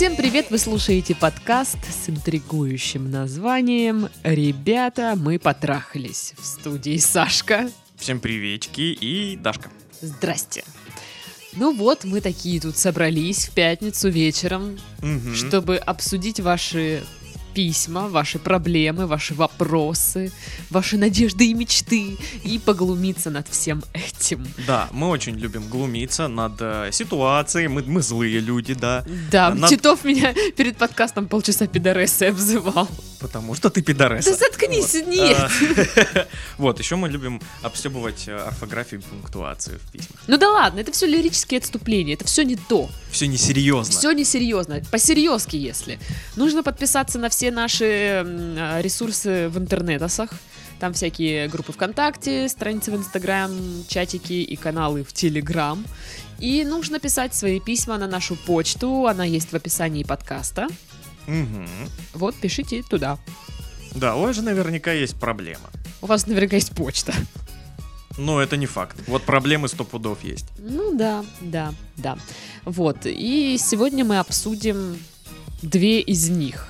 Всем привет! Вы слушаете подкаст с интригующим названием «Ребята, мы потрахались» в студии Сашка. Всем приветики и Дашка. Здрасте. Ну вот, мы такие тут собрались в пятницу вечером, Мгм. чтобы обсудить ваши письма, ваши проблемы, ваши вопросы, ваши надежды и мечты и поглумиться над всем этим. Да, мы очень любим глумиться над э, ситуацией, мы, мы злые люди, да, Да, Над- Титов меня перед подкастом полчаса пидорессой обзывал. Потому что ты пидорес. Да заткнись, нет. А, Вот, еще мы любим обстебывать э, орфографию и пунктуацию в письмах. Ну да ладно, это все лирические отступления, это все не то. Все несерьезно. Все несерьезно, по-серьезки если. Нужно подписаться на все наши а, ресурсы в интернетосах. Там всякие группы ВКонтакте, страницы в Инстаграм, чатики и каналы в Телеграм. И нужно писать свои письма на нашу почту, она есть в описании подкаста. Мгм. Вот, пишите туда. Да, у вас же наверняка есть проблема. У вас наверняка есть почта. Но это не факт. Вот проблемы сто пудов есть. Ну да, да, да. Вот, и сегодня мы обсудим две из них.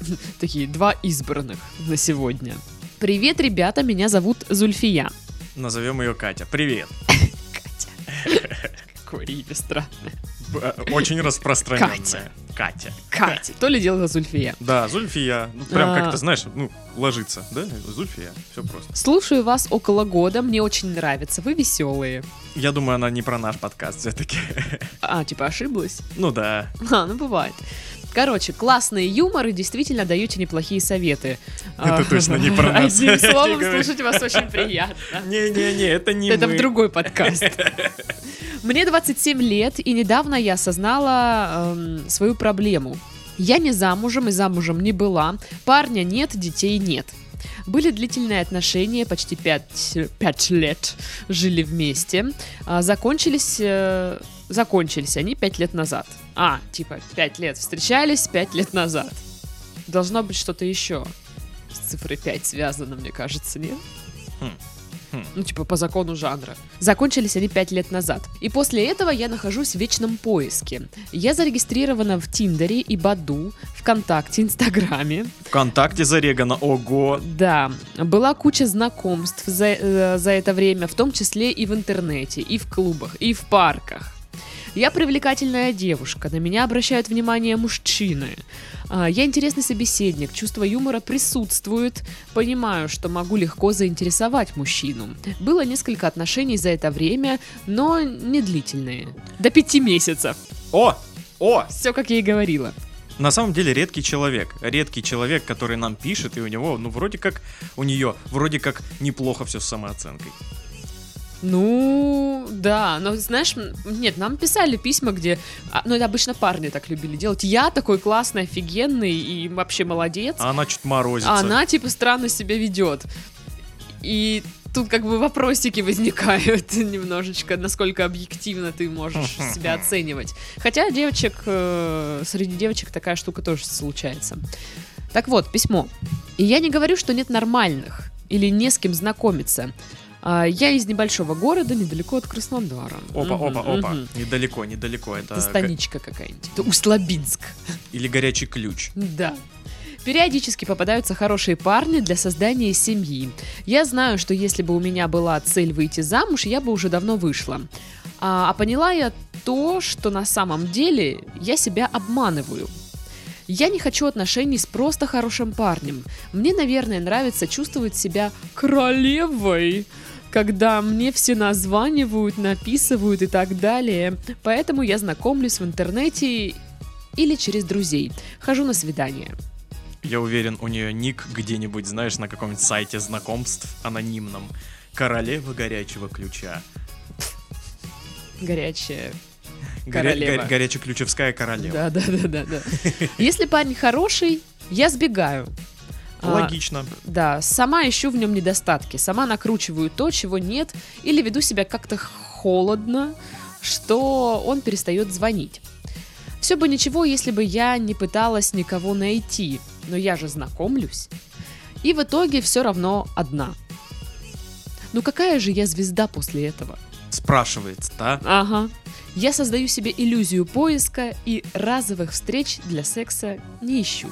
Такие, два избранных на сегодня. Привет, ребята, меня зовут Зульфия. Назовем ее Катя. Привет. Катя. Какое имя странное. Э, Очень распространенная. Катя. Катя. То ли дело Зульфия. Да, Зульфия. Ну, прям А. как-то, знаешь, ну, ложится, да? Зульфия. Все просто. Слушаю вас около года, мне очень нравится, вы веселые. Я думаю, она не про наш подкаст все-таки. А, типа ошиблась? Ну да. А, ну бывает. Короче, классный юмор и действительно даете неплохие советы. Это А, точно не про нас. Одним словом, слушать вас очень приятно. Не-не-не, это не Это в другой подкаст. Мне 27 лет, и недавно я осознала эм, свою проблему. Я не замужем и замужем не была, парня нет, детей нет. Были длительные отношения, почти 5, лет жили вместе. А, закончились, э, закончились они 5 лет назад. А, типа 5 лет встречались 5 лет назад. Должно быть что-то еще с цифрой 5 связано, мне кажется, нет? Хм. Хм. Ну, типа, по закону жанра. Закончились они пять лет назад. И после этого я нахожусь в вечном поиске. Я зарегистрирована в Тиндере и Баду, ВКонтакте, Инстаграме. Вконтакте зарегано. Ого. Да, была куча знакомств за, э, за это время, в том числе и в интернете, и в клубах, и в парках. Я привлекательная девушка, на меня обращают внимание мужчины. А, Я интересный собеседник, чувство юмора присутствует, понимаю, что могу легко заинтересовать мужчину. Было несколько отношений за это время, но не длительные. До пяти месяцев. О! О! Все, как я и говорила. На самом деле редкий человек. Редкий человек, который нам пишет, и у него, ну, вроде как, у нее, вроде как неплохо все с самооценкой. Ну, да, но знаешь, нет, нам писали письма, где, а, ну это обычно парни так любили делать. Я такой классный, офигенный и вообще молодец, А она чуть морозится. а она типа странно себя ведет. И тут как бы вопросики возникают немножечко, насколько объективно ты можешь себя оценивать. Хотя девочек, э, среди девочек такая штука тоже случается. Так вот, письмо. И я не говорю, что нет нормальных или не с кем знакомиться. А, Я из небольшого города, недалеко от Краснодара. Опа, опа, опа. Недалеко, недалеко. Это, Это станичка какая-нибудь. Это Усть-Лабинск. га- Или горячий ключ. Да. Периодически попадаются хорошие парни для создания семьи. Я знаю, что если бы у меня была цель выйти замуж, я бы уже давно вышла. А, а поняла я то, что на самом деле я себя обманываю. Я не хочу отношений с просто хорошим парнем. Мне, наверное, нравится чувствовать себя королевой, когда мне все названивают, написывают и так далее. Поэтому я знакомлюсь в интернете или через друзей. Хожу на свидания. Я уверен, у нее ник где-нибудь, знаешь, на каком-нибудь сайте знакомств анонимном. Королева горячего ключа. Горячая. Горя- Королева. го- горячеключевская королева. Да, да, да, да, да. Если парень хороший, я сбегаю. А, Логично. Да, сама ищу в нем недостатки, сама накручиваю то, чего нет, или веду себя как-то холодно, что он перестает звонить. Все бы ничего, если бы я не пыталась никого найти, но я же знакомлюсь. И в итоге все равно одна. Ну какая же я звезда после этого? Спрашивается, да? Ага. Я создаю себе иллюзию поиска и разовых встреч для секса не ищу.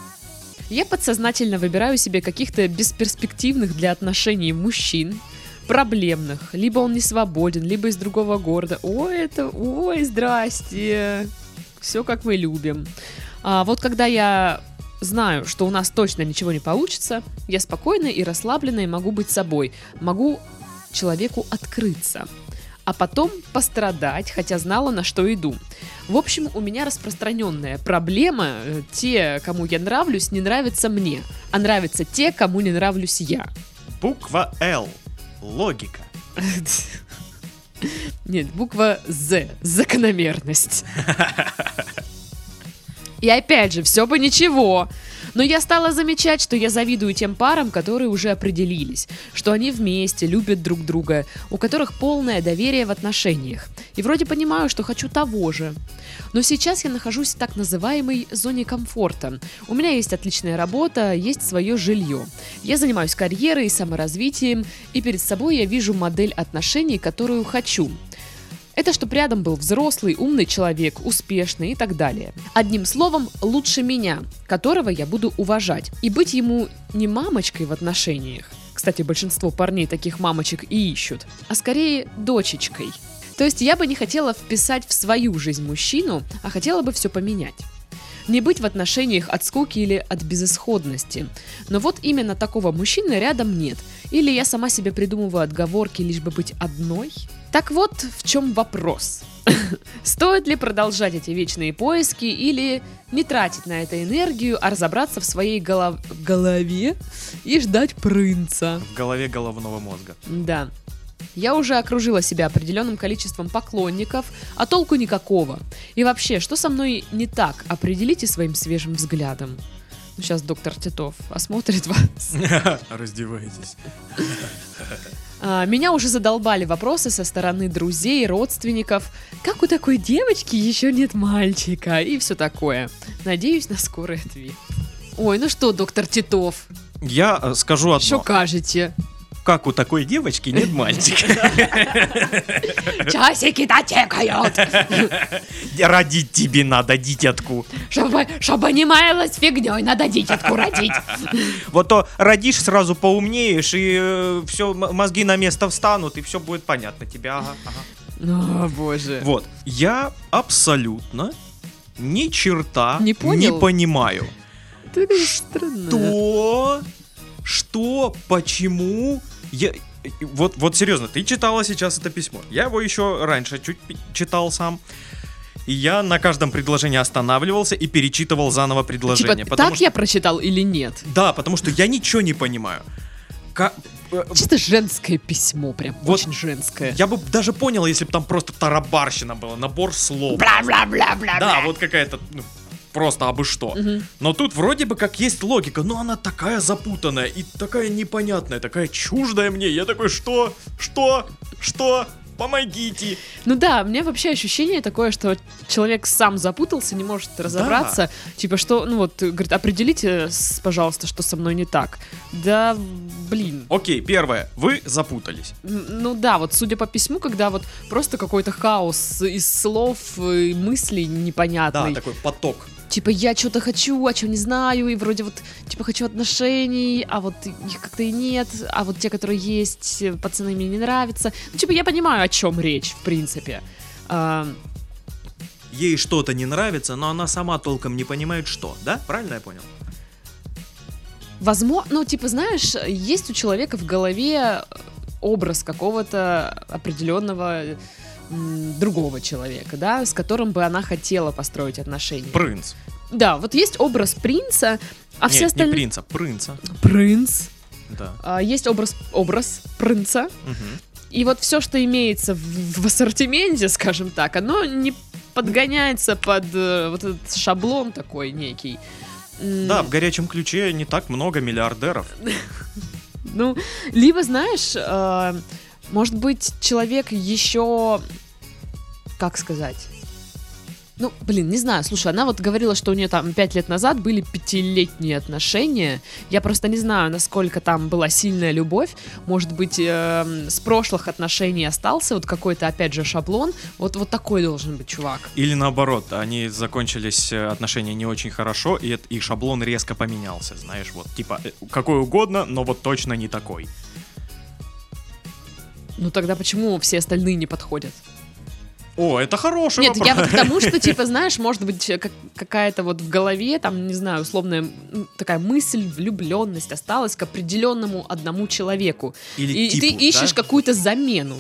Я подсознательно выбираю себе каких-то бесперспективных для отношений мужчин, проблемных. Либо он не свободен, либо из другого города. Ой, это, ой, здрасте. Все как мы любим. А вот когда я знаю, что у нас точно ничего не получится, я спокойно и расслабленно и могу быть собой. Могу человеку открыться а потом пострадать, хотя знала, на что иду. В общем, у меня распространенная проблема. э, Те, кому я нравлюсь, не нравятся мне, а нравятся те, кому не нравлюсь я. Буква Л. Логика. Нет, буква З. Закономерность. И опять же, все бы ничего. Но я стала замечать, что я завидую тем парам, которые уже определились, что они вместе, любят друг друга, у которых полное доверие в отношениях. И вроде понимаю, что хочу того же. Но сейчас я нахожусь в так называемой зоне комфорта. У меня есть отличная работа, есть свое жилье. Я занимаюсь карьерой и саморазвитием, и перед собой я вижу модель отношений, которую хочу. Это чтобы рядом был взрослый, умный человек, успешный и так далее. Одним словом, лучше меня, которого я буду уважать. И быть ему не мамочкой в отношениях. Кстати, большинство парней таких мамочек и ищут. А скорее дочечкой. То есть я бы не хотела вписать в свою жизнь мужчину, а хотела бы все поменять. Не быть в отношениях от скуки или от безысходности. Но вот именно такого мужчины рядом нет. Или я сама себе придумываю отговорки, лишь бы быть одной. Так вот, в чем вопрос. Стоит ли продолжать эти вечные поиски или не тратить на это энергию, а разобраться в своей голов- голове и ждать принца? В голове головного мозга. Да. Я уже окружила себя определенным количеством поклонников, а толку никакого. И вообще, что со мной не так, определите своим свежим взглядом. Сейчас доктор Титов осмотрит вас. Раздевайтесь. А, Меня уже задолбали вопросы со стороны друзей, родственников. Как у такой девочки еще нет мальчика? И все такое. Надеюсь на скорый ответ. Ой, ну что, доктор Титов, Я э, скажу что одно. кажете? Как у такой девочки нет мальчика. Часики-то текают, Родить тебе надо, дитятку. чтобы, чтобы не маялась фигней, надо дитятку родить. Вот то родишь, сразу поумнеешь, и все, мозги на место встанут, и все будет понятно тебе. Ага, ага. О, боже. Вот. Я абсолютно ни черта Не понял? понимаю. Ты как странно. Что? Почему? Я... Вот, вот серьезно, ты читала сейчас это письмо. Я его еще раньше чуть читал сам. И я на каждом предложении останавливался и перечитывал заново предложение. Типа, так что... я прочитал или нет? Да, потому что я ничего не понимаю. Ка- э, Чисто женское письмо, прям Вот очень женское. Я бы даже понял, если бы там просто тарабарщина была, набор слов. Бла-бла-бла-бла. Да, вот какая-то ну, просто абы что. Мгм. Но тут вроде бы как есть логика, но она такая запутанная и такая непонятная, такая чуждая мне. Я такой, что? Что? Что? Помогите! Ну да, у меня вообще ощущение такое, что человек сам запутался, не может разобраться. Типа, что, ну вот, говорит, определите, пожалуйста, что со мной не так. Да, блин. Окей, первое. Вы запутались. Ну да, вот судя по письму, когда вот просто какой-то хаос из слов и мыслей Да, непонятный. такой поток. Типа, я что-то хочу, а что не знаю, и вроде вот, типа, хочу отношений, а вот их как-то и нет, а вот те, которые есть, пацаны мне не нравятся. Ну, типа, я понимаю, о чем речь, в принципе. А, Ей что-то не нравится, но она сама толком не понимает, что. Да? Правильно я понял? возможно, ну, типа, знаешь, есть у человека в голове образ какого-то определенного другого человека, да, с которым бы она хотела построить отношения. Принц. Да, вот есть образ принца, а все Нет, остальные... не принца, принца. Принц. Да. А, есть образ, образ принца, Мгм. и вот все, что имеется в, в ассортименте, скажем так, оно не подгоняется под э, вот этот шаблон такой некий. Да, в горячем ключе не так много миллиардеров. Ну, либо, знаешь, э, может быть, человек еще, как сказать, Ну, блин, не знаю, слушай, она вот говорила, что у нее там пять лет назад были пятилетние отношения. Я просто не знаю, насколько там была сильная любовь. Может быть, эм, с прошлых отношений остался вот какой-то, опять же, шаблон. Вот, вот такой должен быть чувак. Или наоборот, они закончились э, отношения не очень хорошо, и, эт- и шаблон резко поменялся, знаешь, вот типа э, какой угодно, но вот точно не такой. Ну тогда почему все остальные не подходят? О, это хороший Нет, вопрос. я вот к тому, что, типа, знаешь, может быть, как- какая-то вот в голове, там, не знаю, условная такая мысль, влюбленность осталась к определенному одному человеку. Или И типу, ты ищешь да? какую-то замену.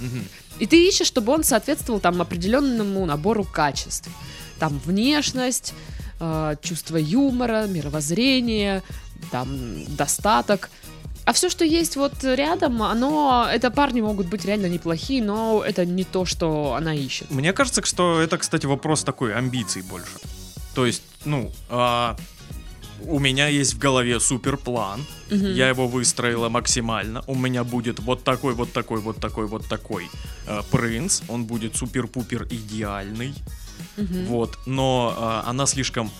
Мгм. И ты ищешь, чтобы он соответствовал там определенному набору качеств. Там внешность, э, чувство юмора, мировоззрение, там достаток. А все, что есть вот рядом, оно, это парни могут быть реально неплохие, но это не то, что она ищет. Мне кажется, что это, кстати, вопрос такой амбиций больше. То есть, ну, а, у меня есть в голове супер план, Мгм. я его выстроила максимально. У меня будет вот такой, вот такой, вот такой, вот такой э, принц. Он будет супер-пупер идеальный. Мгм. Вот. Но а, она слишком,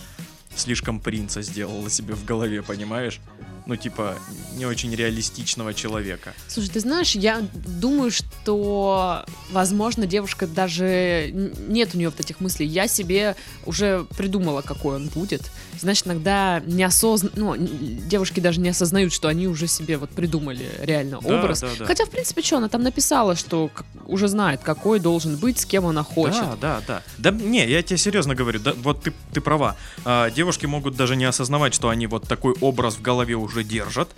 слишком принца сделала себе в голове, понимаешь? Ну, типа, не очень реалистичного человека. Слушай, ты знаешь, я думаю, что, возможно, девушка даже нет у нее вот этих мыслей. Я себе уже придумала, какой он будет. Значит, иногда неосознанно, ну, девушки даже не осознают, что они уже себе вот придумали реально Да, образ. да, да. Хотя, в принципе, что, она там написала, что уже знает, какой должен быть, с кем она хочет. Да, да, да. Да, не, я тебе серьезно говорю, да, вот ты, ты права. А, девушки могут даже не осознавать, что они вот такой образ в голове уже держат,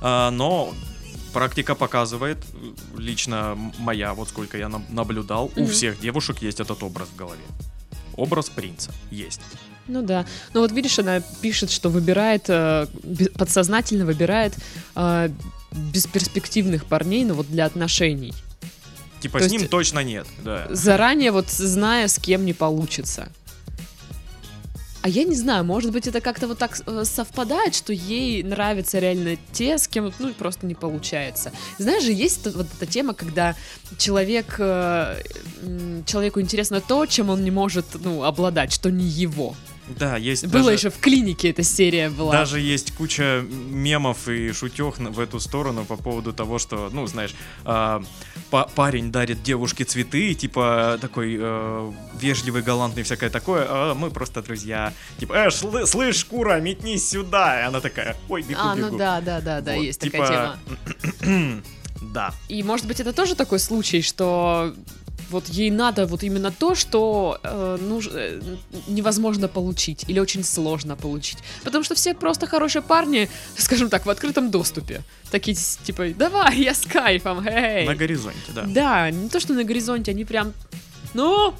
а, но практика показывает, лично моя, вот сколько я наб- наблюдал, у Мгм. всех девушек есть этот образ в голове. Образ принца есть. Ну да. Ну вот видишь, она пишет, что выбирает, э, подсознательно выбирает э, бесперспективных парней, ну вот для отношений. Типа То с ним точно нет, да. заранее вот зная, с кем не получится. А я не знаю, может быть, это как-то вот так э, совпадает, что ей нравятся реально те, с кем ну, просто не получается. Знаешь же, есть вот эта тема, когда человек, э, человеку интересно то, чем он не может, ну, обладать, что не его. Да, есть Было даже- еще в клинике эта серия была. Даже есть куча мемов и шутех в эту сторону по поводу того, что, ну, знаешь, а, па- парень дарит девушке цветы, типа такой э, вежливый, галантный, всякое такое, а мы просто друзья. Типа, э, шл- слышь, шкура, метнись сюда. И она такая, ой, бегу, А, ну бегу. да, да, да, да, Вот, есть типа, такая тема. Да. И может быть это тоже такой случай, что вот ей надо вот именно то, что э, нуж- э, невозможно получить или очень сложно получить. Потому что все просто хорошие парни, скажем так, в открытом доступе. Такие типа, давай, я с кайфом, эй. На горизонте, да. Да, не то, что на горизонте, они прям, ну,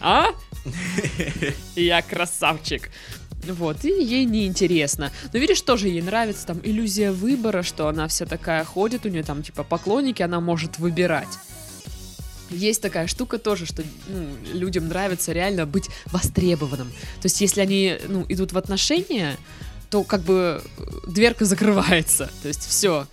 а? Я красавчик. Вот, и ей неинтересно. Но видишь, тоже ей нравится там иллюзия выбора, что она вся такая ходит, у нее там типа поклонники, она может выбирать. Есть такая штука тоже, что ну, людям нравится реально быть востребованным. То есть, если они ну, идут в отношения, то как бы э, дверка закрывается. То есть все.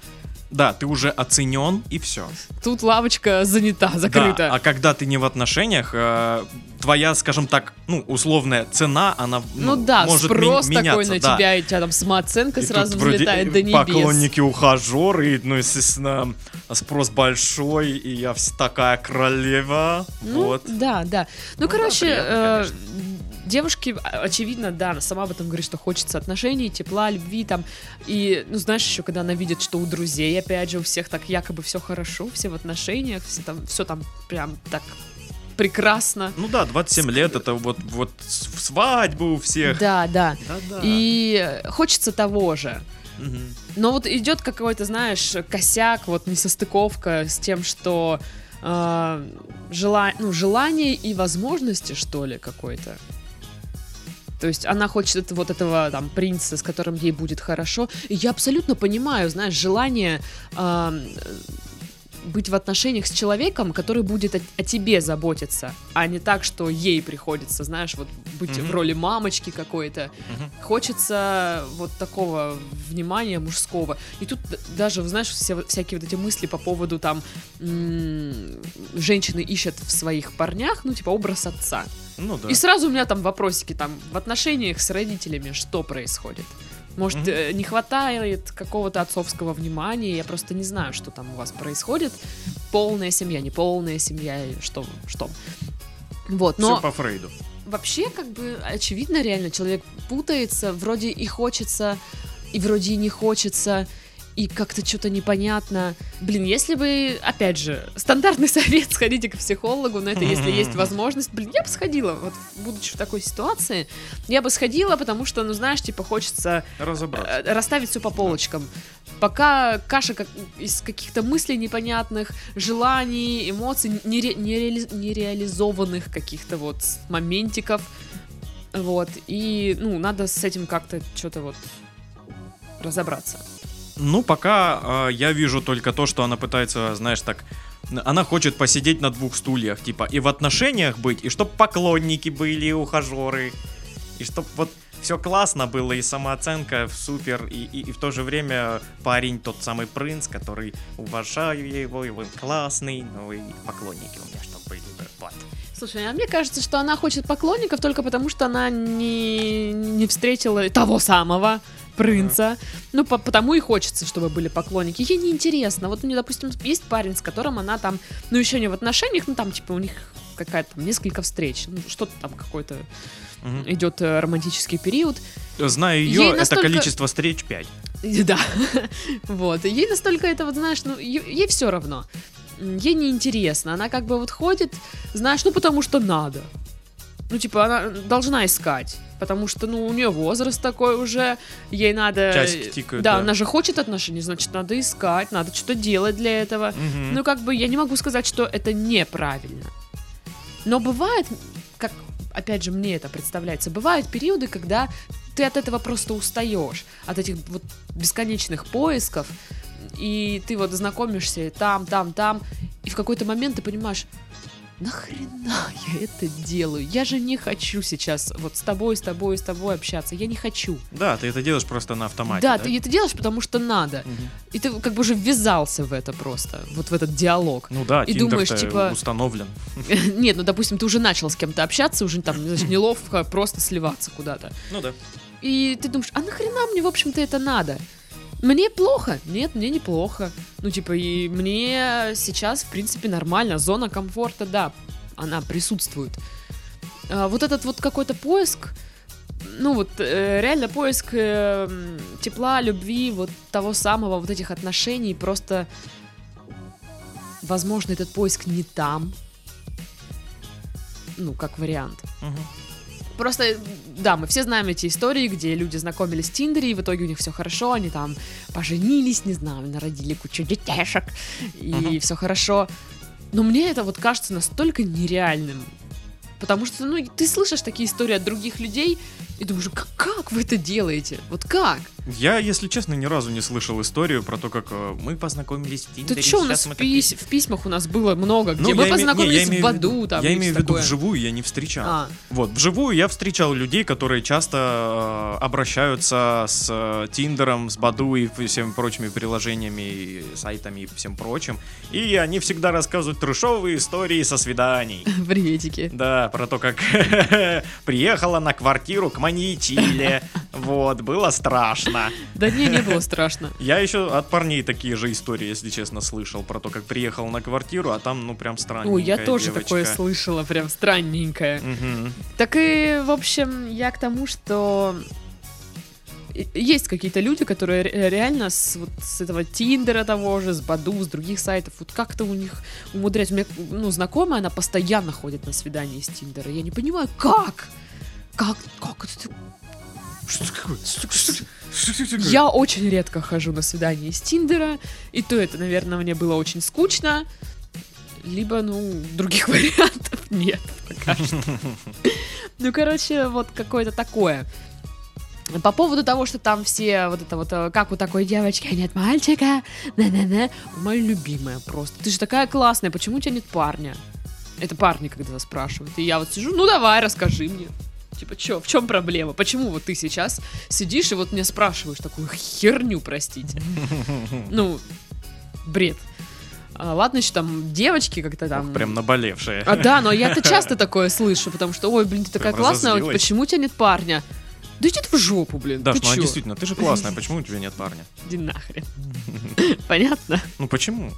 Да, ты уже оценен, и все. Тут лавочка занята, закрыта. Да, а когда ты не в отношениях, э, твоя, скажем так, ну, условная цена, она Ну, ну, да, может спрос ми- такой меняться, на да. тебя, и у тебя там самооценка И сразу взлетает до небес. Поклонники ухажеры, ну, естественно, спрос большой, и я вся такая королева. Ну, вот. да, да. Ну, Ну да, короче, приятно, э, девушке, а, очевидно, да, она сама об этом говорит, что хочется отношений, тепла, любви там. И, ну, знаешь, еще когда она видит, что у друзей, опять же, у всех так якобы все хорошо, все в отношениях, все там, все там прям так прекрасно. Ну да, 27 лет, это вот, вот свадьбу у всех. Да, да. Да-да. И хочется того же. Мгм. Но вот идет какой-то, знаешь, косяк, вот несостыковка с тем, что э, жела- ну, желание и возможности, что ли, какой-то. То есть она хочет это- вот этого там принца, с которым ей будет хорошо. И я абсолютно понимаю, знаешь, желание э, быть в отношениях с человеком, который будет о, о тебе заботиться, а не так, что ей приходится, знаешь, вот быть Мгм. в роли мамочки какой-то. Мгм. Хочется вот такого внимания мужского. И тут даже, знаешь, все, всякие вот эти мысли по поводу там м, женщины ищут в своих парнях, ну, типа, образ отца. Ну да. И сразу у меня там вопросики там в отношениях с родителями, что происходит. Может, э, не хватает какого-то отцовского внимания, я просто не знаю, что там у вас происходит. Полная семья, не полная семья, что, что. Вот, но Все по Фрейду. вообще, как бы, очевидно, реально, человек путается, вроде и хочется, и вроде и не хочется, и как-то что-то непонятно. Блин, если бы, опять же, стандартный совет, сходите к психологу, но это если есть возможность, блин, я бы сходила, вот, будучи в такой ситуации, я бы сходила, потому что, ну, знаешь, типа, хочется Разобраться. э, расставить все по полочкам. Пока каша как, из каких-то мыслей непонятных, желаний, эмоций, нере- нереали- нереализованных каких-то вот моментиков. Вот. И, ну, надо с этим как-то что-то вот разобраться. Ну, пока э, я вижу только то, что она пытается, знаешь, так... Она хочет посидеть на двух стульях, типа, и в отношениях быть, и чтоб поклонники были, и ухажеры, и чтоб вот все классно было, и самооценка супер, и, и, и в то же время парень тот самый принц, который уважаю я его, и он классный, ну и поклонники у меня чтоб были, бы, вот. Слушай, а мне кажется, что она хочет поклонников только потому, что она не, не встретила того самого принца. Ну, по- потому и хочется, чтобы были поклонники. Ей неинтересно. Вот у нее, допустим, есть парень, с которым она там, ну, еще не в отношениях, ну, там, типа, у них какая-то там несколько встреч. Ну, что-то там какой-то Мгм. идет э, романтический период. Знаю Ей ее, это настолько- количество встреч 5. И Да. Вот. Ей настолько это, вот, знаешь, ну, е- ей все равно. Ей неинтересно. Она как бы вот ходит, знаешь, ну, потому что надо. Ну, типа, она должна искать. Потому что, ну, у нее возраст такой уже, ей надо... Часики тикают, Да, да. она же хочет отношений, значит, надо искать, надо что-то делать для этого. Мгм. Ну, как бы, я не могу сказать, что это неправильно. Но бывает, как, опять же, мне это представляется, бывают периоды, когда ты от этого просто устаешь, от этих вот бесконечных поисков, и ты вот знакомишься там, там, там, и в какой-то момент ты понимаешь, нахрена я это делаю? Я же не хочу сейчас вот с тобой, с тобой, с тобой общаться. Я не хочу. Да, ты это делаешь просто на автомате. да, ты это делаешь, потому что надо. Мгм. И ты как бы уже ввязался в это просто, вот в этот диалог. Ну да, И думаешь, типа- установлен. Нет, ну, допустим, ты уже начал с кем-то общаться, уже там, неловко просто сливаться куда-то. Ну да. И ты думаешь, а нахрена мне, в общем-то, это надо? Мне плохо? Нет, мне неплохо. Ну, типа, и мне сейчас, в принципе, нормально. Зона комфорта, да, она присутствует. А вот этот вот какой-то поиск, ну вот э, реально поиск э, тепла, любви, вот того самого, вот этих отношений, просто, возможно, этот поиск не там, ну, как вариант. Мгм. Просто, да, мы все знаем эти истории, где люди знакомились в Тиндере, и в итоге у них все хорошо, они там поженились, не знаю, народили кучу детешек, и Мгм. все хорошо. Но мне это вот кажется настолько нереальным. Потому что, ну, ты слышишь такие истории от других людей, и думаешь, как, как вы это делаете? Вот как? Я, если честно, ни разу не слышал историю про то, как э, мы познакомились в Тут Тиндере. что у нас в, пись- в письмах у нас было много, где Ну, мы я не, познакомились имею в Баду, там, Я имею в виду вживую, я не встречал. А, Вот, вживую я встречал людей, которые часто э, обращаются с э, Тиндером, с Баду и всеми прочими приложениями, и сайтами и всем прочим. И они всегда рассказывают трешовые истории со свиданий. приветики. Да, про то, как приехала на квартиру к маньячиле. Вот, было страшно. Да не, не было страшно. Я еще от парней такие же истории, если честно, слышал про то, как приехал на квартиру, а там, ну, прям странненькая Ой, я тоже девочка. такое слышала, прям странненькое. Мгм. Так и, в общем, я к тому, что есть какие-то люди, которые ре- реально с, вот, с этого Тиндера того же, с Баду, с других сайтов, вот как-то у них умудряются. У меня, ну, знакомая, она постоянно ходит на свидание с Тиндера. Я не понимаю, как? Как? Как это? Такое? Что такое? Я очень редко хожу на свидание с Тиндера, и то это, наверное, мне было очень скучно, либо, ну, других вариантов нет пока что. Ну, короче, вот какое-то такое. По поводу того, что там все вот это вот, э, как у такой девочки нет мальчика, на-на-на, моя любимая просто. Ты же такая классная, почему у тебя нет парня? Это парни когда спрашивают. И я вот сижу, ну давай, расскажи мне. Типа, чё, в чем проблема? Почему вот ты сейчас сидишь и вот меня спрашиваешь такую херню, простите? Ну, бред. А, ладно, еще там девочки как-то там... Ох, прям наболевшие. А, да, но я-то часто такое слышу, потому что, ой, блин, ты такая Прям классная, а вот разозлилась. почему у тебя нет парня? Да иди ты в жопу, блин. Даш, ты ну а действительно, ты же классная, почему у тебя нет парня? Иди нахрен. Понятно? Ну почему?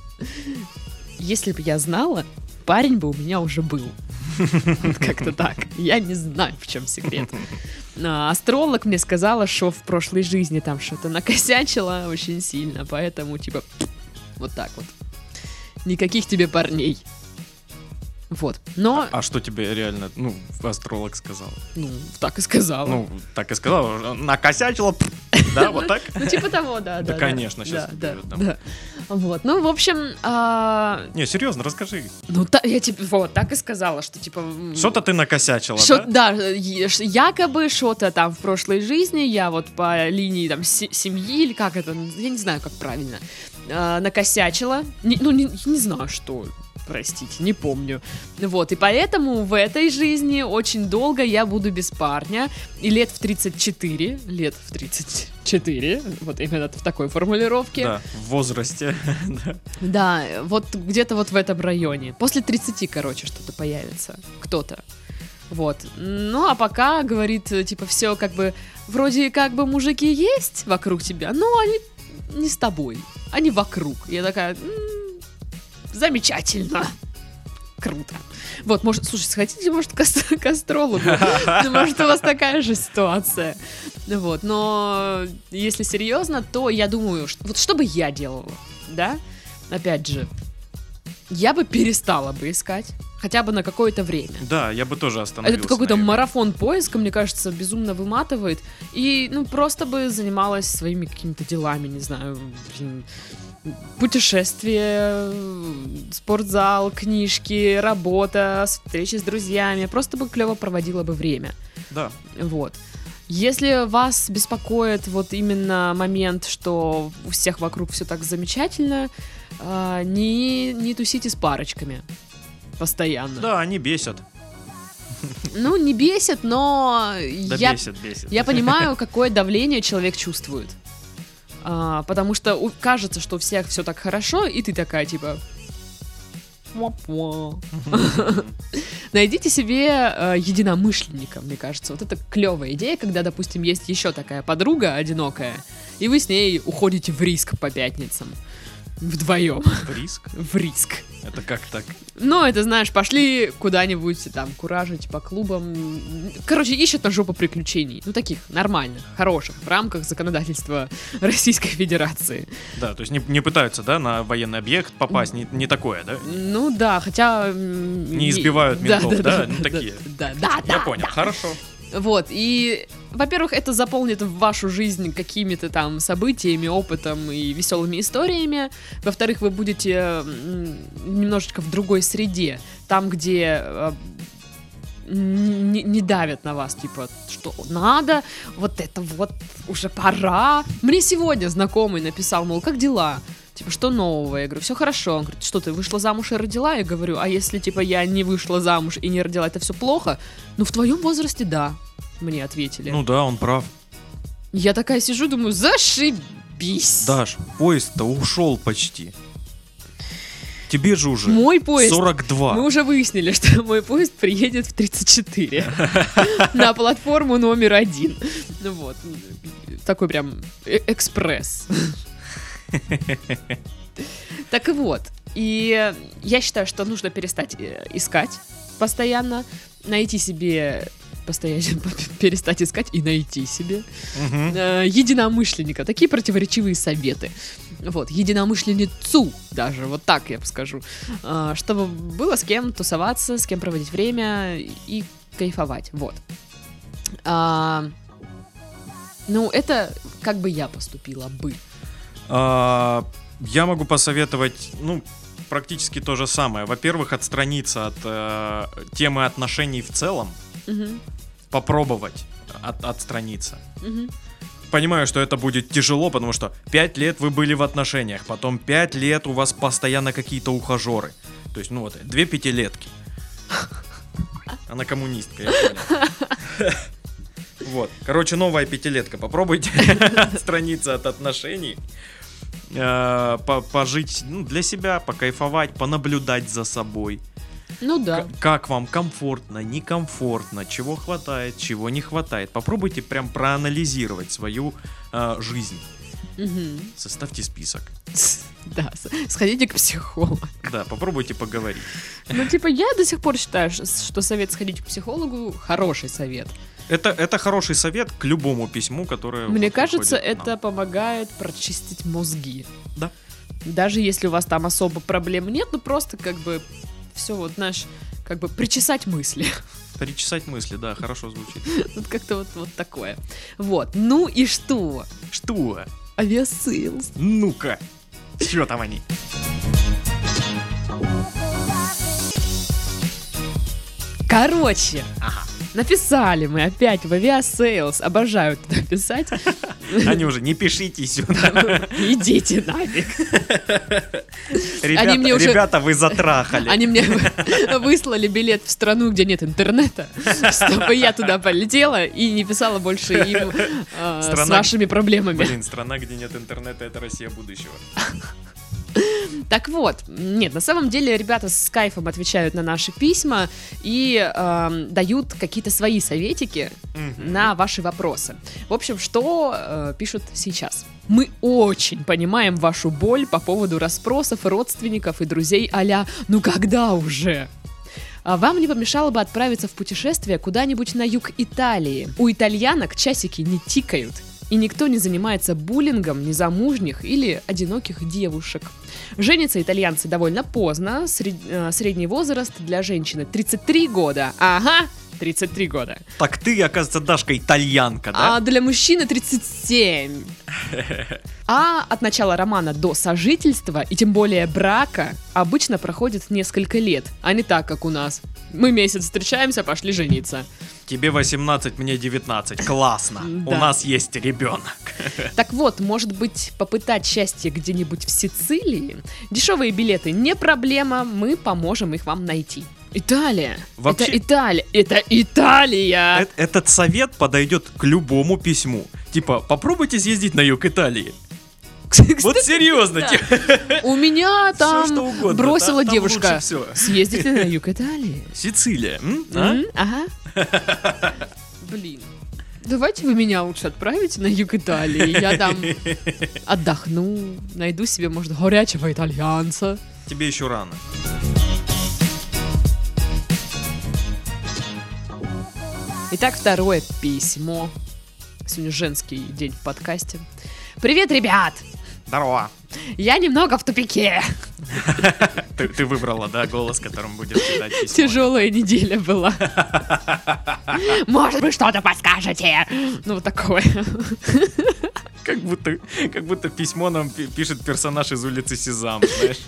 Если бы я знала, парень бы у меня уже был. Как-то так. Я не знаю, в чем секрет. А, Астролог мне сказала, что в прошлой жизни там что-то накосячила очень сильно, поэтому типа вот так вот. Никаких тебе парней. Вот. Но, А что тебе реально, ну, астролог сказал? ну, так и сказала. Ну, так и сказал, накосячила, пф, да, вот так? Ну, типа того, да, да. Да, конечно, щас да, да. Вот, ну, в общем, а, Не, серьезно, расскажи. ну, я типа, вот, так и сказала, что, типа... Что-то ты накосячила, да? да, якобы что-то там в прошлой жизни я вот по линии там се- семьи или как это, я не знаю, как правильно, а, накосячила. Ну, не, не знаю, что, простите, не помню. Вот, и поэтому в этой жизни очень долго я буду без парня. И лет в 34, лет в 34, вот именно в такой формулировке. Да, в возрасте. да. Вот где-то вот в этом районе. После 30, короче, что-то появится. Кто-то. Вот. Ну, а пока, говорит, типа, все как бы, вроде как бы мужики есть вокруг тебя, но они не с тобой, они вокруг. Я такая, «М, замечательно. Круто. Вот, может, слушай, сходите, может, к, ас- к астрологу. Может, у вас такая же ситуация. Вот, но если серьезно, то я думаю, что, вот что бы я делала, да? Опять же, я бы перестала бы искать, хотя бы на какое-то время. Да, я бы тоже остановился. Это какой-то наверное. марафон поиска, мне кажется, безумно выматывает. И, ну, просто бы занималась своими какими-то делами, не знаю, блин, путешествия, спортзал, книжки, работа, встречи с друзьями. Просто бы клево проводила бы время. Да. Вот. Если вас беспокоит вот именно момент, что у всех вокруг все так замечательно, а, не, не тусите с парочками постоянно. Да, они бесят. Ну, не бесит, но Да я, бесит, бесит. я понимаю, какое давление человек чувствует. А, потому что у- кажется, что у всех все так хорошо, и ты такая, типа... Найдите себе э, единомышленника, мне кажется. Вот это клевая идея, когда, допустим, есть еще такая подруга одинокая, и вы с ней уходите в риск по пятницам. Вдвоем. Риск? В риск. Это как так? Ну, это, знаешь, пошли куда-нибудь там куражить по клубам. Короче, ищут на жопу приключений. Ну, таких нормальных, хороших, в рамках законодательства Российской Федерации. Да, то есть не, не пытаются, да, на военный объект попасть, не, не такое, да? Ну да, хотя... Не избивают ментов, да? Ну, да, такие. Да, да, да. Я понял, хорошо. Вот, и, во-первых, это заполнит вашу жизнь какими-то там событиями, опытом и веселыми историями. Во-вторых, вы будете немножечко в другой среде, там, где э, не, не давят на вас, типа, что надо, вот это вот уже пора. Мне сегодня знакомый написал, мол, как дела? Типа, что нового? Я говорю, все хорошо. Он говорит, что ты вышла замуж и родила? Я говорю, а если, типа, я не вышла замуж и не родила, это все плохо? Ну, в твоем возрасте, да, мне ответили. Ну да, он прав. Я такая сижу, думаю, зашибись. Даш, поезд-то ушел почти. Тебе же уже Мой поезд. 42. Мы уже выяснили, что мой поезд приедет в 34 на платформу номер один. Ну вот, такой прям э- экспресс. Так и вот, и я считаю, что нужно перестать э, искать постоянно, найти себе постоянно перестать искать и найти себе э, единомышленника. Такие противоречивые советы. Вот, единомышленницу даже, вот так я бы скажу. А, чтобы было с кем тусоваться, с кем проводить время и кайфовать. Вот. А, ну, это как бы я поступила бы. А, я могу посоветовать, ну, практически то же самое. Во-первых, отстраниться от э, темы отношений в целом, Мгм. попробовать от- отстраниться. Мгм. Понимаю, что это будет тяжело, потому что 5 лет вы были в отношениях, потом 5 лет у вас постоянно какие-то ухажеры. То есть, ну вот, две пятилетки. Она коммунистка, я понял. Вот. Короче, новая пятилетка. Попробуйте отстраниться от отношений. Э, по- Пожить ну, для себя, покайфовать, понаблюдать за собой. Ну да. К- Как вам комфортно, некомфортно, чего хватает, чего не хватает. Попробуйте прям проанализировать свою э, жизнь. Мгм. Составьте список. Да, сходите к психологу. Да, попробуйте поговорить. Ну, типа, я до сих пор считаю, что совет сходить к психологу хороший совет. Это, это хороший совет к любому письму, которое... Мне вот кажется, это нам. помогает прочистить мозги. Да. Даже если у вас там особо проблем нет, ну просто как бы все вот, знаешь, как бы причесать мысли. Перечесать мысли, да, хорошо звучит. Вот как-то вот, вот такое. Вот. Ну и что? Что? Aviasales. Ну-ка. Что там они? Короче, Ага. Написали мы опять в Aviasales. Обожаю туда писать. Они уже, не пишите сюда. Идите нафиг. Ребята, мне уже- ребята, вы затрахали. Они мне выслали билет в страну, где нет интернета, чтобы я туда полетела и не писала больше им э, с вашими проблемами. Блин, страна, где нет интернета, это Россия будущего. Так вот, нет, на самом деле ребята с кайфом отвечают на наши письма и эм, дают какие-то свои советики на ваши вопросы. В общем, что э, пишут сейчас? Мы очень понимаем вашу боль по поводу расспросов родственников и друзей а «Ну когда уже?» А Вам не помешало бы отправиться в путешествие куда-нибудь на юг Италии. У итальянок часики не тикают, и никто не занимается буллингом незамужних или одиноких девушек. Женятся итальянцы довольно поздно, сред- э, средний возраст для женщины 33 года. Ага, 33 года. Так ты, оказывается, Дашка итальянка, да? А для мужчины 37. А от начала романа до сожительства, и тем более брака, обычно проходит несколько лет, а не так, как у нас. Мы месяц встречаемся, пошли жениться. Тебе 18, мне 19. Классно. У нас есть ребенок. Так вот, может быть, попытать счастье где-нибудь в Сицилии? Дешевые билеты не проблема, мы поможем их вам найти. Италия. Вообще- Это Италия. Это Италия. Э- Этот совет подойдет к любому письму. Типа, попробуйте съездить на юг Италии. Вот серьезно, да. типа, У меня там угодно, бросила там девушка. всё. Съездите на юг Италии. Сицилия, м? А? Ага. Блин. Давайте вы меня лучше отправите на юг Италии. Я там отдохну, найду себе, может, горячего итальянца. Тебе еще рано. Итак, второе письмо. Сегодня женский день в подкасте. Привет, ребят! Здорово. Я немного в тупике. Ты, ты выбрала, да, голос, которым будешь читать письмо. Тяжелая неделя была. Может, вы что-то подскажете? Ну, вот такое. Как будто, как будто письмо нам пи- пишет персонаж из улицы Сезам, знаешь.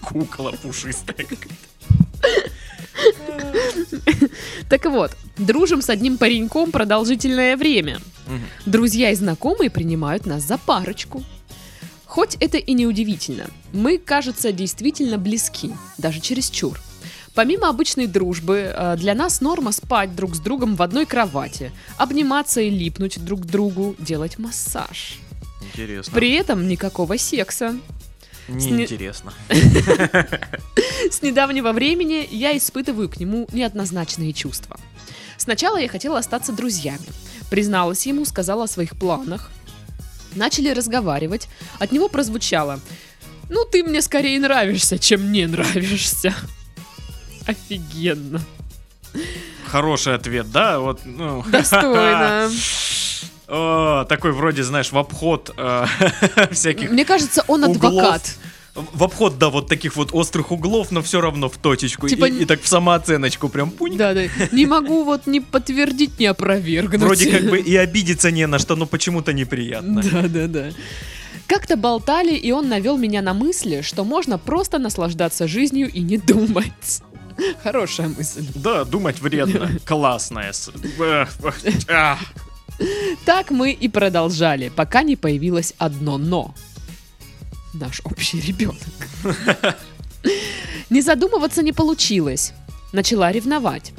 Кукла пушистая. какая-то. Так вот, дружим с одним пареньком продолжительное время. Друзья и знакомые принимают нас за парочку. Хоть это и не удивительно, мы, кажется, действительно близки, даже чересчур. Помимо обычной дружбы, э, для нас норма спать друг с другом в одной кровати, обниматься и липнуть друг к другу, делать массаж. Интересно. При этом никакого секса. Неинтересно. С недавнего времени я испытываю к нему неоднозначные чувства. Сначала я хотела остаться друзьями. Призналась ему, сказала о своих планах. Начали разговаривать. От него прозвучало «Ну, ты мне скорее нравишься, чем не нравишься». Офигенно. Хороший ответ, да? Вот, ну. Достойно. О, такой вроде, знаешь, в обход э, всяких Мне кажется, он углов. адвокат. В обход, да, вот таких вот острых углов, но все равно в точечку. Типа и, и так в самооценочку прям пунь. Да, да. Не могу вот ни подтвердить, ни опровергнуть. Вроде как бы и обидеться не на что, но почему-то неприятно. Да, да, да. Как-то болтали, и он навел меня на мысли, что можно просто наслаждаться жизнью и не думать. Хорошая мысль. Да, думать вредно. Классная. Так мы и продолжали, пока не появилось одно «но». Наш общий ребенок. Не задумываться не получилось. Начала ревновать.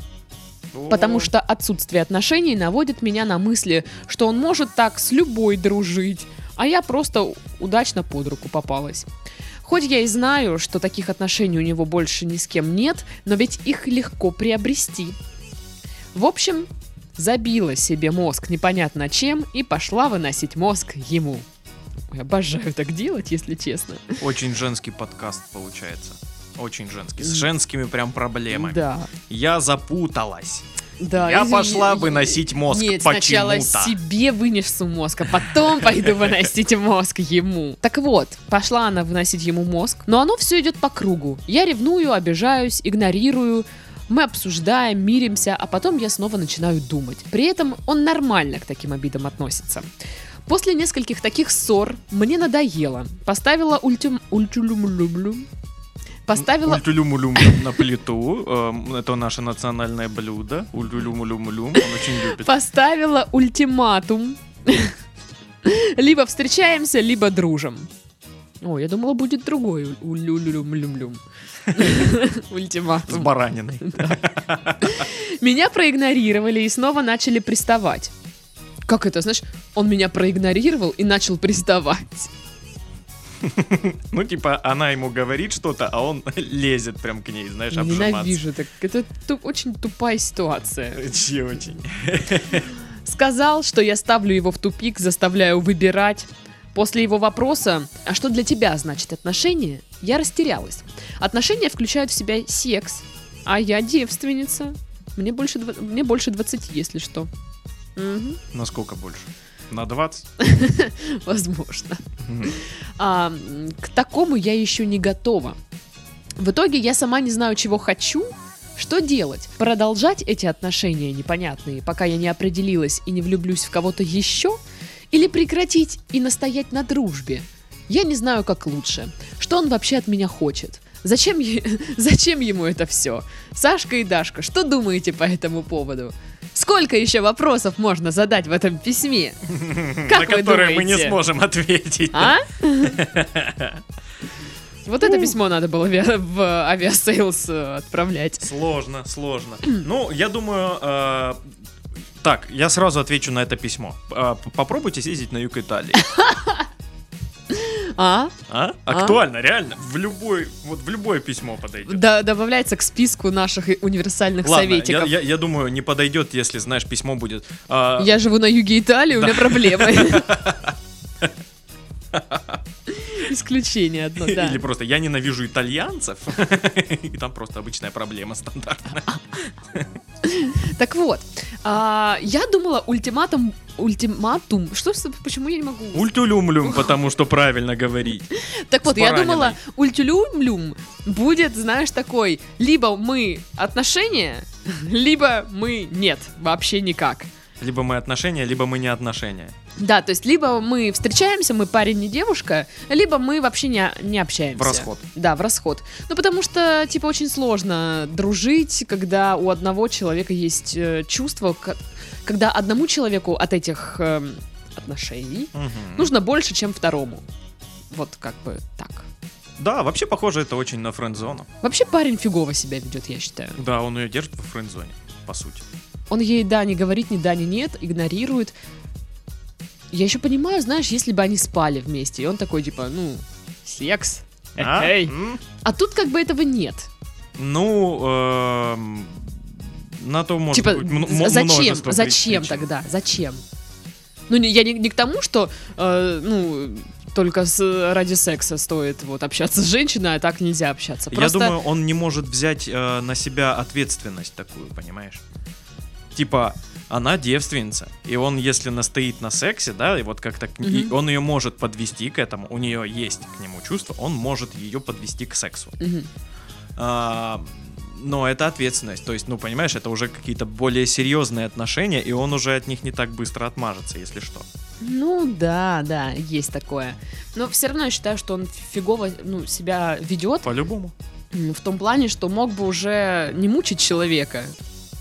Потому что отсутствие отношений наводит меня на мысли, что он может так с любой дружить, а я просто удачно под руку попалась. Хоть я и знаю, что таких отношений у него больше ни с кем нет, но ведь их легко приобрести. В общем, забила себе мозг непонятно чем и пошла выносить мозг ему. Ой, обожаю так делать, если честно. Очень женский подкаст получается. Очень женский. С женскими прям проблемами. Да. Я запуталась. Да, Я извини. пошла выносить мозг Нет, сначала себе вынесу мозг, а потом пойду выносить мозг ему. Так вот, пошла она выносить ему мозг, но оно все идет по кругу. Я ревную, обижаюсь, игнорирую, мы обсуждаем, миримся, а потом я снова начинаю думать. При этом он нормально к таким обидам относится. После нескольких таких ссор мне надоело. Поставила ультим... ультюлюмлюблю. Поставила... Ультюлюмулюм на плиту. Эм, Это наше национальное блюдо. Ультюлюмулюмулюм. Он очень любит. Поставила ультиматум. Либо встречаемся, либо дружим. О, я думала, будет другой улюлюлюм-люм-люм. С Ультиматум. бараниной. Меня проигнорировали и снова начали приставать. Как это, знаешь, он меня проигнорировал и начал приставать. Ну, типа, она ему говорит что-то, а он лезет прям к ней, знаешь, обжиматься. Ненавижу так. Это ту- очень тупая ситуация. Вообще очень. Сказал, что я ставлю его в тупик, заставляю выбирать. После его вопроса, а что для тебя значит отношения, я растерялась. Отношения включают в себя секс, а я девственница. Мне больше, мне больше 20, если что. Мгм, Насколько больше? На 20? возможно. А, к такому я еще не готова. В итоге я сама не знаю, чего хочу. Что делать? Продолжать эти отношения непонятные, пока я не определилась и не влюблюсь в кого-то еще? Или прекратить и настоять на дружбе? Я не знаю, как лучше. Что он вообще от меня хочет? Зачем, е- зачем ему это все? Сашка и Дашка, что думаете по этому поводу? Сколько еще вопросов можно задать в этом письме? Как На которые мы не думаете? сможем ответить. А? Вот это письмо надо было в Aviasales э, отправлять. Сложно, сложно. Ну, я думаю, э, так, я сразу отвечу на это письмо. П- Попробуйте съездить на юг Италии. А? А? Актуально, реально. В любой, вот в любое письмо подойдет. Да, добавляется к списку наших универсальных Ладно, я, советиков. Я, я- я думаю, не подойдет, если, знаешь, письмо будет. а, живу на юге Италии, у меня проблемы. Исключение одно, да. Или просто я ненавижу итальянцев. И там просто обычная проблема стандартная. Так вот, а, я думала ультиматум, ультиматум, что, почему я не могу? Ультюлюмлюм, потому что правильно говорить. Так вот, я думала, ультюлюм-люм будет, знаешь, такой, либо мы отношения, либо мы нет, вообще никак. Либо мы отношения, либо мы не отношения. Да, то есть либо мы встречаемся, мы парень и девушка, либо мы вообще не, не общаемся. В расход. Да, в расход. Ну, потому что, типа, очень сложно дружить, когда у одного человека есть э, чувство, когда одному человеку от этих эм, отношений Мгм. нужно больше, чем второму. Вот как бы так. Да, вообще похоже это очень на френд-зону. Вообще парень фигово себя ведет, я считаю. Да, он ее держит во френд-зоне, по сути. Он ей да не говорит, ни да, ни нет, игнорирует. Я еще понимаю, знаешь, если бы они спали вместе, и он такой, типа, ну, секс. А? Эй. М? А тут как бы этого нет. Ну, эм, на то может типа, быть м- зачем? Зачем причин. тогда? Зачем? Ну, не, я не, не к тому, что, э, ну, только с, ради секса стоит вот общаться с женщиной, а так нельзя общаться. Я Просто думаю, он не может взять э, на себя ответственность такую, понимаешь? Типа, она девственница, и он, если настоит на сексе, да, и вот как-то Мгм. он ее может подвести к этому, у нее есть к нему чувство, он может ее подвести к сексу. Мгм. А, но это ответственность, то есть, ну, понимаешь, это уже какие-то более серьезные отношения, и он уже от них не так быстро отмажется, если что. Ну да, да, есть такое. Но все равно я считаю, что он фигово ну, себя ведет. По-любому. в том плане, что мог бы уже не мучить человека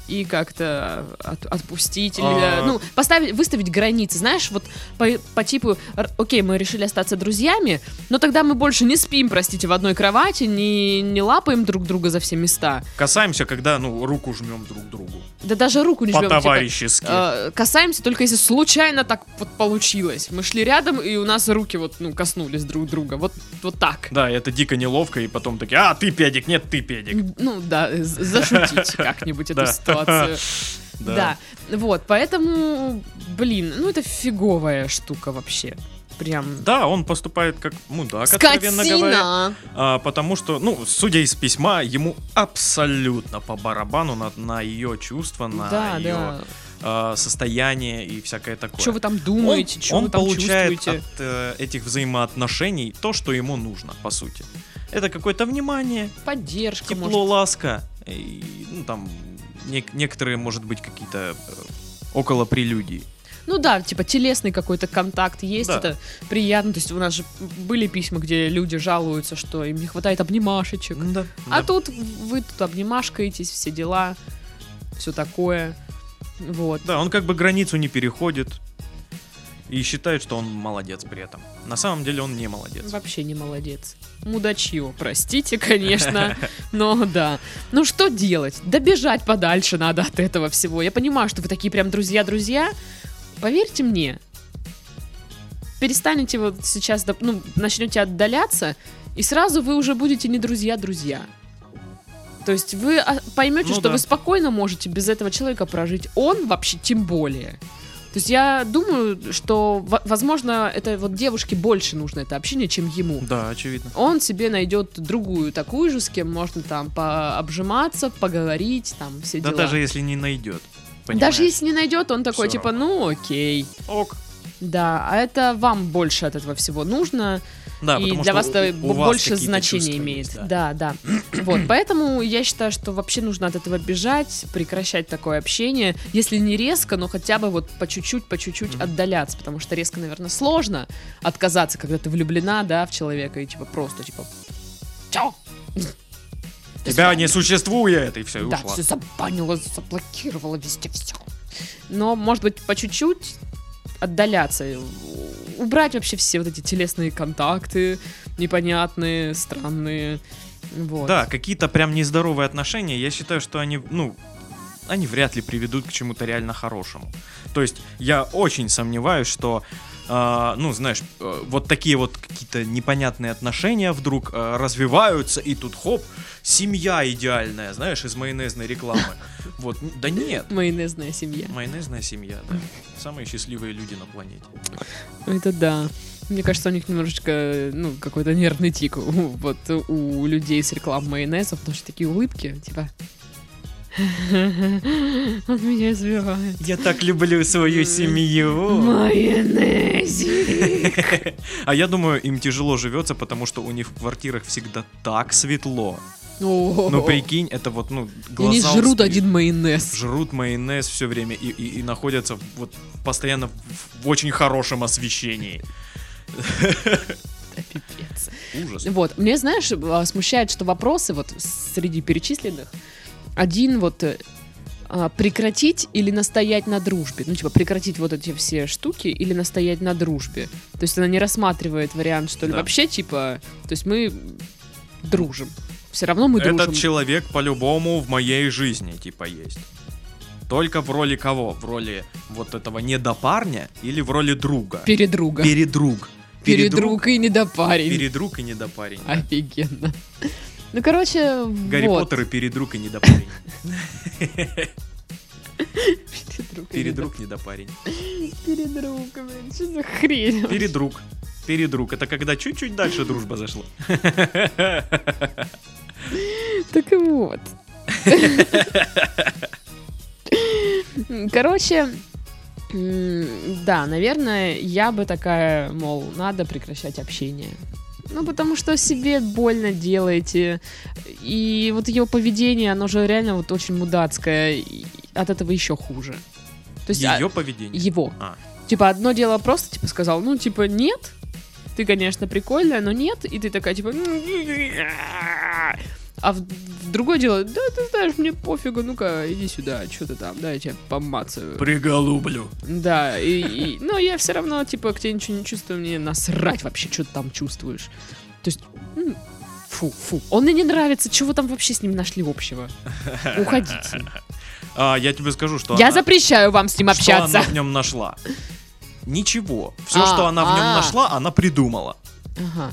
и как-то от- отпустить или А. ну поставить выставить границы знаешь вот по, по типу окей мы решили остаться друзьями но тогда мы больше не спим простите в одной кровати не не лапаем друг друга за все места Касаемся, когда, ну, руку жмем друг другу. да даже руку не жмем типа, По-товарищески. э, касаемся только если случайно так вот получилось мы шли рядом и у нас руки вот ну коснулись друг друга вот вот так Да, это дико неловко, и потом такие, а, ты педик, нет, ты педик. ну да зашутить как-нибудь эту Да. Ситуацию Да. Вот, поэтому, блин, ну это фиговая штука вообще. Прям. Да, он поступает как мудак, откровенно говоря. Скотина! А, потому что, ну, судя из письма, ему абсолютно по барабану на, на ее чувства, на Да, ее да. а, состояние и всякое такое. Что вы там думаете, что вы там получает чувствуете? от э, этих взаимоотношений то, что ему нужно, по сути. Это какое-то внимание, Поддержка, тепло, может. ласка. И, ну, там, нек- некоторые, может быть, какие-то э, около прелюдии. Ну да, типа телесный какой-то контакт есть, Да. это приятно. То есть у нас же были письма, где люди жалуются, что им не хватает обнимашечек. Да, А да. тут вы тут обнимашкаетесь, все дела, все такое. Вот. Да, он как бы границу не переходит и считает, что он молодец при этом. На самом деле он не молодец. Вообще не молодец. Мудачье, простите, конечно, но да. Ну что делать? Добежать подальше надо от этого всего. Я понимаю, что вы такие прям друзья-друзья. Поверьте мне, перестанете вот сейчас, ну, начнете отдаляться, и сразу вы уже будете не друзья-друзья. То есть вы а, поймете, Ну что да. вы спокойно можете без этого человека прожить. Он вообще тем более. То есть я думаю, что, во- возможно, это вот девушке больше нужно это общение, чем ему. Да, очевидно. Он себе найдет другую такую же, с кем можно там пообжиматься, поговорить, там все Да дела. даже если не найдет. Даже понимаешь? если не найдет, он такой, Всё типа, ну окей. Ок. Да, а это вам больше от этого всего нужно, Да, и для вас это вас больше значения имеет. есть, да, да. вот, поэтому я считаю, что вообще нужно от этого бежать, прекращать такое общение, если не резко, но хотя бы вот по чуть-чуть, по чуть-чуть Мгм. отдаляться, потому что резко, наверное, сложно отказаться, когда ты влюблена, да, в человека и типа просто типа, чао. Тебя не существует, и все, и Да, ушла. все забанила, заблокировала везде все. Но, может быть, по чуть-чуть отдаляться, э, убрать вообще все вот эти телесные контакты непонятные, странные. Вот. Да, какие-то прям нездоровые отношения, я считаю, что они, ну, они вряд ли приведут к чему-то реально хорошему. То есть я очень сомневаюсь, что, а, ну, знаешь, э, вот такие вот какие-то непонятные отношения вдруг э, развиваются, и тут хоп, семья идеальная, знаешь, из майонезной рекламы. Вот, да нет. Майонезная семья. Майонезная семья, да. Самые счастливые люди на планете. Это да. Мне кажется, у них немножечко, ну, какой-то нервный тик вот у людей с реклам майонеза, потому что такие улыбки, типа... Он меня избивает. Я так люблю свою семью. Майонезик. А я думаю, им тяжело живется, потому что у них в квартирах всегда так светло. Ну, прикинь, это вот, ну, глаза Они жрут устают. один майонез. Жрут майонез все время и, и- и находятся вот постоянно в, в очень хорошем освещении. Да, пипец. Ужас. Вот, мне, знаешь, а, смущает, что вопросы вот среди перечисленных, один вот э, а, прекратить или настоять на дружбе. Ну, типа, прекратить вот эти все штуки или настоять на дружбе. То есть она не рассматривает вариант, что ли, Да. вообще, типа, то есть мы дружим. Все равно мы дружим. Этот человек по-любому в моей жизни, типа, есть. Только в роли кого? В роли вот этого недопарня или в роли друга? Передруга. Передруг. Передруг и недопарень. Передруг и недопарень. да. Офигенно. Ну, короче, Гарри вот. Поттер и передруг и недопарень. Передруг. и Передруг, недопарень. недоп- Передруг, блин, что за хрень? Передруг. Передруг. Это когда чуть-чуть дальше дружба зашла. Так и вот. Короче, да, наверное, я бы такая, мол, надо прекращать общение. Ну, потому что себе больно делаете. И вот его поведение, оно же реально вот очень мудацкое. От этого еще хуже. То есть а, Ее поведение. его. А. Типа, одно дело просто, типа, сказал, ну, типа, нет, ты, конечно, прикольная, но нет, и ты такая, типа, А в, в другое дело, да, ты знаешь, мне пофигу, ну-ка, иди сюда, что ты там, да, я тебя помацаю. Приголублю. Да, и, и- но я все равно, типа, к тебе ничего не чувствую, мне насрать вообще, что ты там чувствуешь. То есть, фу, фу, он мне не нравится, чего там вообще с ним нашли общего? Уходите. А, я тебе скажу, что Я она- запрещаю вам с ним что общаться. она в нем нашла. Ничего. Все, А, что она в нем а. нашла, она придумала. Ага.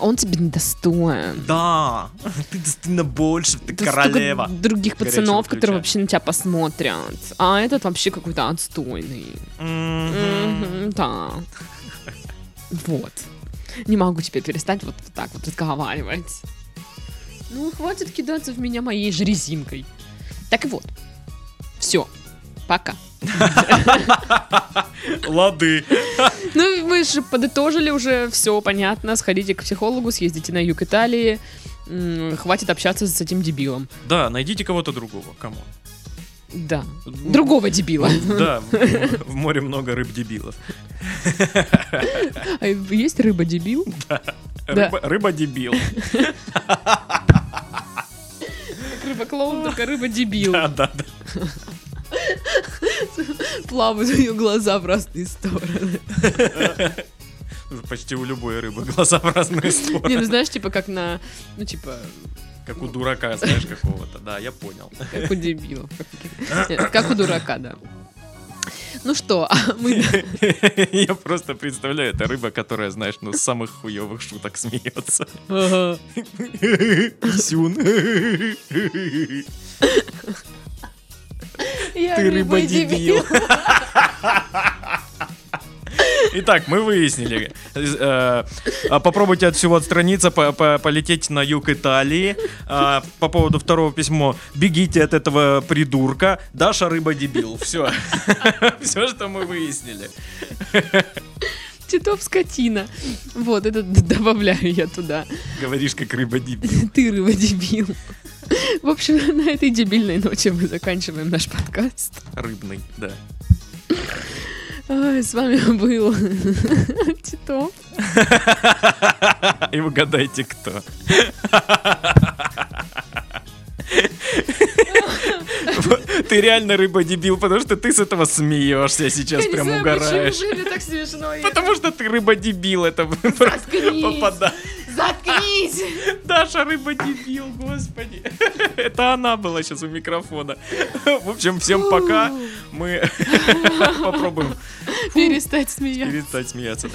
Он тебе недостоин. Да, ты достойна больше, ты Тут королева. других Горячего пацанов, ключа. которые вообще на тебя посмотрят. А этот вообще какой-то отстойный. Мгм. Мгм, Да. Вот. Не могу теперь перестать вот так вот разговаривать. Ну, хватит кидаться в меня моей же резинкой. Так и вот. Все. Пока. Лады. Ну, мы же подытожили уже, все понятно. Сходите к психологу, съездите на юг Италии. Хватит общаться с этим дебилом. Да, найдите кого-то другого. Кому? Да. Другого дебила. Да, в- море много рыб-дебилов. А есть рыба-дебил? Да. Рыба- Рыба-дебил. Рыба-клоун, только рыба-дебил. Да, да, да. Плавают у нее глаза в разные стороны. Почти у любой рыбы глаза в разные Не, ну стороны. знаешь, типа как на, ну типа, Как у дурака, знаешь, какого-то. Да, я понял. как у дебилов. Как, у каких- Нет, как у дурака, да. Ну что, а мы... Я просто представляю, это рыба, которая, знаешь, ну, с самых хуевых шуток смеется. Ага. Писюн. Ты рыба-дебил. рыба-дебил. Итак, мы выяснили. Э, а Попробуйте от всего отстраниться, по- по- полететь на юг Италии. А, По поводу второго письма. Бегите от этого придурка. Даша рыба-дебил. Все. Все, что мы выяснили. Титов скотина. Вот, это добавляю я туда. Говоришь, как рыба-дебил. Ты рыба-дебил. В общем, на этой дебильной ноте мы заканчиваем наш подкаст. Рыбный, да. Ой, с вами был Титов. И угадайте, кто. Ты реально рыба-дебил, потому что ты с этого смеешься сейчас, прям угораешь. мне так смешно. Потому что ты рыба-дебил, это Заткнись. попадает. Заткнись! Даша рыба-дебил, господи. Это она была сейчас у микрофона. В общем, всем пока. Мы попробуем Перестать смеяться. перестать смеяться.